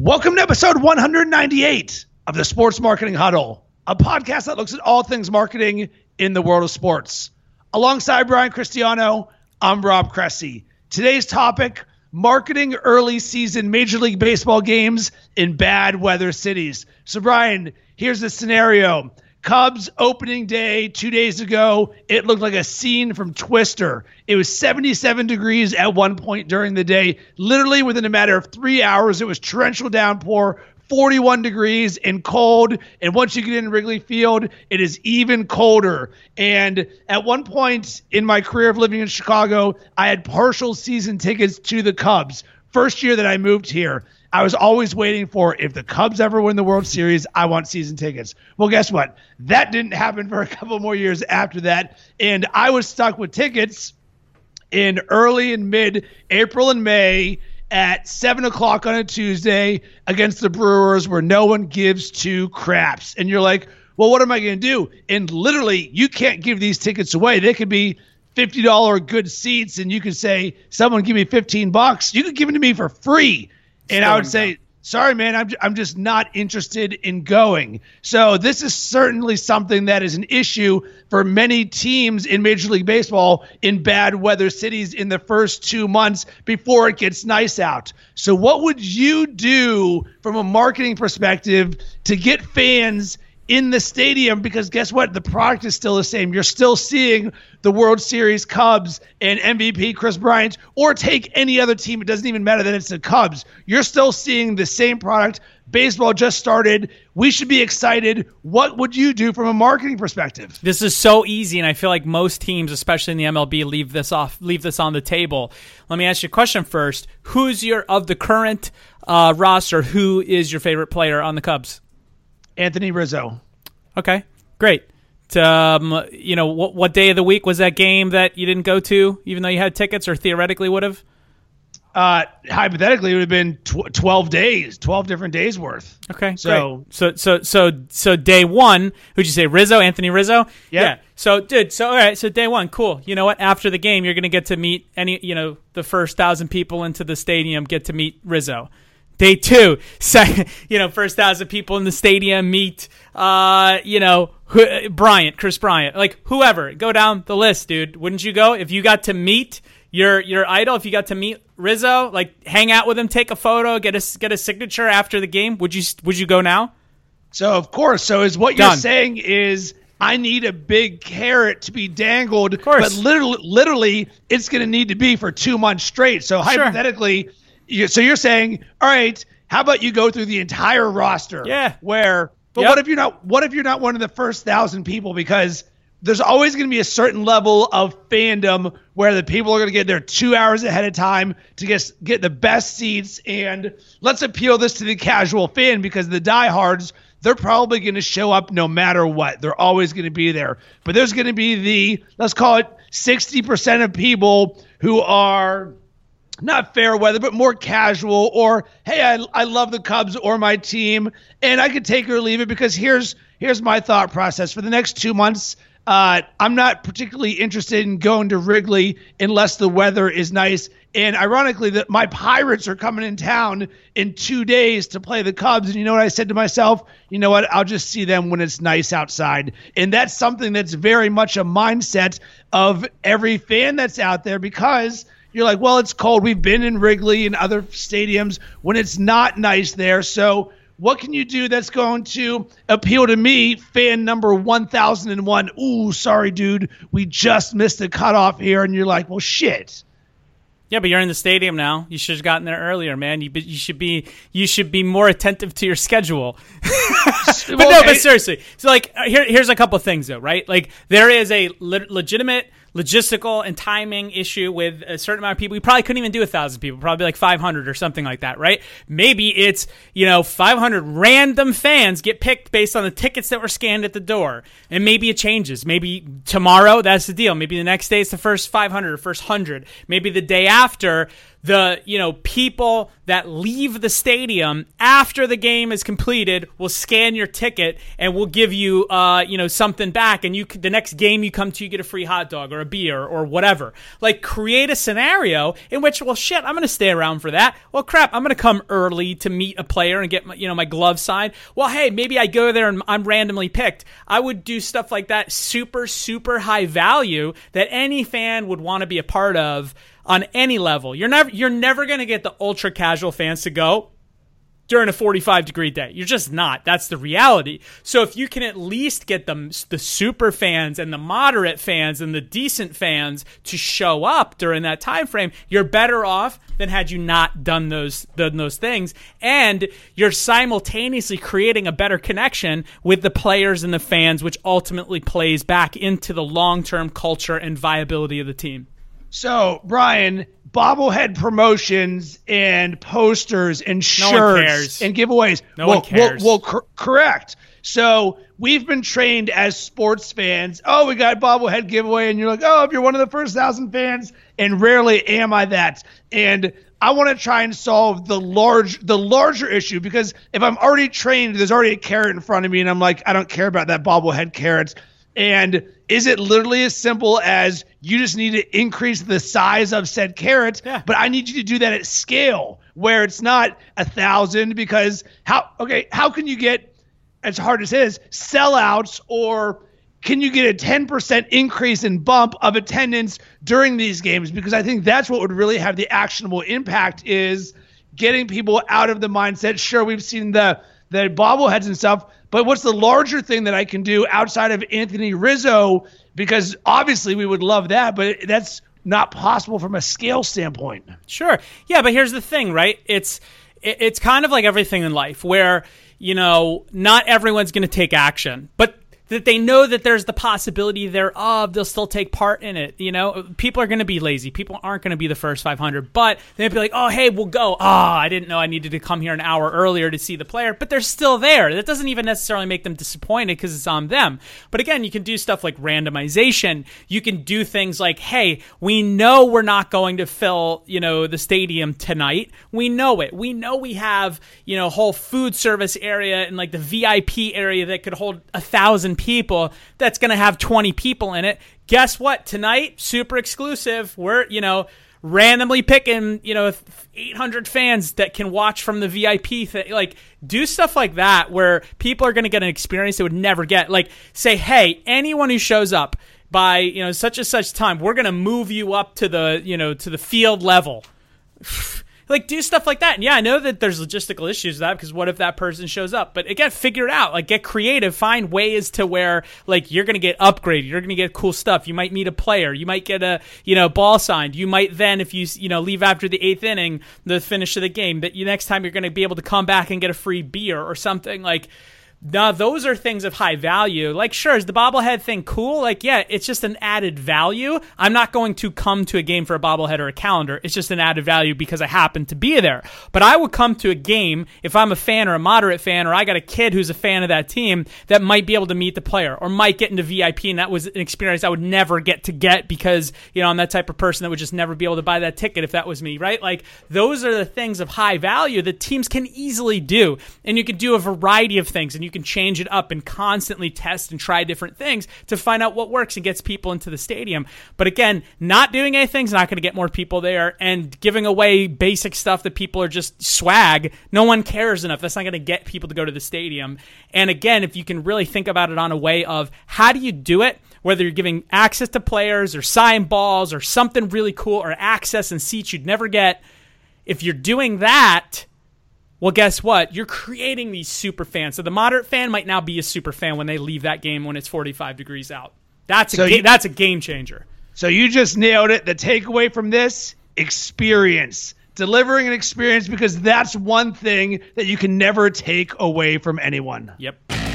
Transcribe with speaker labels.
Speaker 1: Welcome to episode 198 of the Sports Marketing Huddle, a podcast that looks at all things marketing in the world of sports. Alongside Brian Cristiano, I'm Rob Cressy. Today's topic marketing early season Major League Baseball games in bad weather cities. So, Brian, here's the scenario. Cubs opening day two days ago, it looked like a scene from Twister. It was 77 degrees at one point during the day. Literally within a matter of three hours, it was torrential downpour, 41 degrees and cold. And once you get in Wrigley Field, it is even colder. And at one point in my career of living in Chicago, I had partial season tickets to the Cubs. First year that I moved here. I was always waiting for if the Cubs ever win the World Series, I want season tickets. Well, guess what? That didn't happen for a couple more years after that. And I was stuck with tickets in early and mid April and May at seven o'clock on a Tuesday against the Brewers where no one gives two craps. And you're like, well, what am I going to do? And literally, you can't give these tickets away. They could be $50 good seats, and you could say, someone give me 15 bucks. You could give them to me for free and I would say, sorry, man, I'm, I'm just not interested in going. So this is certainly something that is an issue for many teams in Major League Baseball in bad weather cities in the first two months before it gets nice out. So what would you do from a marketing perspective to get fans in the stadium because guess what? The product is still the same. You're still seeing the World Series Cubs and MVP Kris Bryant, or take any other team. It doesn't even matter that it's the Cubs. You're still seeing the same product. Baseball just started. We should be excited. What would you do from a marketing perspective?
Speaker 2: This is so easy, and I feel like most teams, especially in the MLB, leave this off, leave this on the table. Let me ask you a question first. Who's your of the current uh, roster? Who is your favorite player on the Cubs?
Speaker 1: Anthony Rizzo.
Speaker 2: Okay, great. Um, you know, what, what day of the week was that game that you didn't go to, even though you had tickets, or theoretically would have?
Speaker 1: Uh, hypothetically, it would have been tw- twelve days, twelve different days worth.
Speaker 2: Okay, so great. so so so so day one, who'd you say Rizzo, Anthony Rizzo?
Speaker 1: Yep. Yeah.
Speaker 2: So dude, so all right, so day one, cool. You know what? After the game, you're gonna get to meet any, you know, the first thousand people into the stadium get to meet Rizzo. Day two, second, you know, first thousand people in the stadium meet, uh, you know, Bryant, Kris Bryant, like whoever. Go down the list, dude. Wouldn't you go if you got to meet your your idol? If you got to meet Rizzo, like hang out with him, take a photo, get a get a signature after the game. Would you would you go now?
Speaker 1: So of course. So is what Done. you're saying is I need a big carrot to be dangled. Of
Speaker 2: course.
Speaker 1: But literally, literally, it's going to need to be for two months straight. So sure. hypothetically so you're saying, all right, how about you go through the entire roster?
Speaker 2: Yeah.
Speaker 1: Where, but yep. what if you're not? What if you're not one of the first thousand people? Because there's always going to be a certain level of fandom where the people are going to get there two hours ahead of time to get get the best seats. And let's appeal this to the casual fan because the diehards they're probably going to show up no matter what. They're always going to be there. But there's going to be the let's call it 60% of people who are not fair weather, but more casual, or hey, I, I love the Cubs or my team, and I could take or leave it because here's here's my thought process for the next two months. Uh, I'm not particularly interested in going to Wrigley unless the weather is nice. And ironically, that my Pirates are coming in town in two days to play the Cubs. And you know what I said to myself? You know what? I'll just see them when it's nice outside. And that's something that's very much a mindset of every fan that's out there because – you're like, well, it's cold. We've been in Wrigley and other stadiums when it's not nice there. So, what can you do that's going to appeal to me, fan number 1001? Ooh, sorry, dude. We just missed the cutoff here. And you're like, well, shit.
Speaker 2: Yeah, but you're in the stadium now. You should have gotten there earlier, man. You, you should be you should be more attentive to your schedule. but well, no, but seriously, so like here, here's a couple things though, right? Like there is a le- legitimate logistical and timing issue with a certain amount of people. We probably couldn't even do a thousand people, probably like 500 or something like that, right? Maybe it's, you know, 500 random fans get picked based on the tickets that were scanned at the door. And maybe it changes. Maybe tomorrow, that's the deal. Maybe the next day it's the first 500 or first 100. Maybe the day after, the you know people that leave the stadium after the game is completed will scan your ticket and will give you uh, you know something back. And you the next game you come to you get a free hot dog or a beer or whatever. Like create a scenario in which well shit i'm gonna stay around for that. Well crap i'm gonna come early to meet a player and get my, you know my glove signed. Well hey maybe i go there and i'm randomly picked. I would do stuff like that super super high value that any fan would want to be a part of on any level. You're never you're never going to get the ultra casual fans to go during a 45 degree day. You're just not. That's the reality. So if you can at least get the the super fans and the moderate fans and the decent fans to show up during that time frame, you're better off than had you not done those done those things. And you're simultaneously creating a better connection with the players and the fans, which ultimately plays back into the long term culture and viability of the team.
Speaker 1: So, Brian, bobblehead promotions and posters and shirts
Speaker 2: no
Speaker 1: and giveaways.
Speaker 2: No well, one cares.
Speaker 1: Well, well cor- correct. So we've been trained as sports fans. Oh, we got bobblehead giveaway, and you're like, oh, if you're one of the first thousand fans, and rarely am I that. And I want to try and solve the large, the larger issue because if I'm already trained, there's already a carrot in front of me, and I'm like, I don't care about that bobblehead carrot. And is it literally as simple as you just need to increase the size of said carrot?
Speaker 2: Yeah.
Speaker 1: But I need you to do that at scale where it's not a thousand because how okay, how can you get as hard as it is, sellouts or can you get a 10% increase in bump of attendance during these games? Because I think that's what would really have the actionable impact is getting people out of the mindset. Sure, we've seen the the bobbleheads and stuff, but what's the larger thing that I can do outside of Anthony Rizzo? Because obviously we would love that, but that's not possible from a scale standpoint.
Speaker 2: Sure. Yeah, but here's the thing, right? It's it's kind of like everything in life where, you know, not everyone's going to take action. But that they know that there's the possibility thereof they'll still take part in it you know? People are going to be lazy. People aren't going to be the first 500 but they'd be like oh hey we'll go. Ah oh, i didn't know i needed to come here an hour earlier to see the player but they're still there. That doesn't even necessarily make them disappointed because it's on them. But again you can do stuff like randomization. You can do things like hey we know we're not going to fill you know the stadium tonight. We know it. We know we have you know whole food service area and like the vip area that could hold a thousand people that's going to have 20 people in it. Guess what? Tonight, super exclusive. We're, you know, randomly picking, you know, 800 fans that can watch from the VIP thing. Like, do stuff like that where people are going to get an experience they would never get. Like, say, hey, anyone who shows up by, you know, such and such time, we're going to move you up to the, you know, to the field level. Like do stuff like that. And yeah, I know that there's logistical issues with that because what if that person shows up? But again, figure it out. Like get creative. Find ways to where like you're gonna get upgraded. You're gonna get cool stuff. You might meet a player. You might get a you know ball signed. You might then if you you know leave after the eighth inning, the finish of the game, that you next time you're gonna be able to come back and get a free beer or something like now, those are things of high value. Like, sure, is the bobblehead thing cool? Like, yeah, it's just an added value. I'm not going to come to a game for a bobblehead or a calendar. It's just an added value because I happen to be there. But I would come to a game if I'm a fan or a moderate fan, or I got a kid who's a fan of that team that might be able to meet the player or might get into VIP. And that was an experience I would never get to get because, you know, I'm that type of person that would just never be able to buy that ticket if that was me, right? Like, those are the things of high value that teams can easily do. And you can do a variety of things. And you you can change it up and constantly test and try different things to find out what works and gets people into the stadium. But again, not doing anything is not going to get more people there and giving away basic stuff that people are just swag. No one cares enough. That's not going to get people to go to the stadium. And again, if you can really think about it on a way of how do you do it? Whether you're giving access to players or sign balls or something really cool or access and seats you'd never get, if you're doing that, well, guess what? You're creating these super fans. So the moderate fan might now be a super fan when they leave that game when it's 45 degrees out. That's a so ga- you, that's a game changer.
Speaker 1: So you just nailed it. The takeaway from this experience. Delivering an experience because that's one thing that you can never take away from anyone.
Speaker 2: Yep.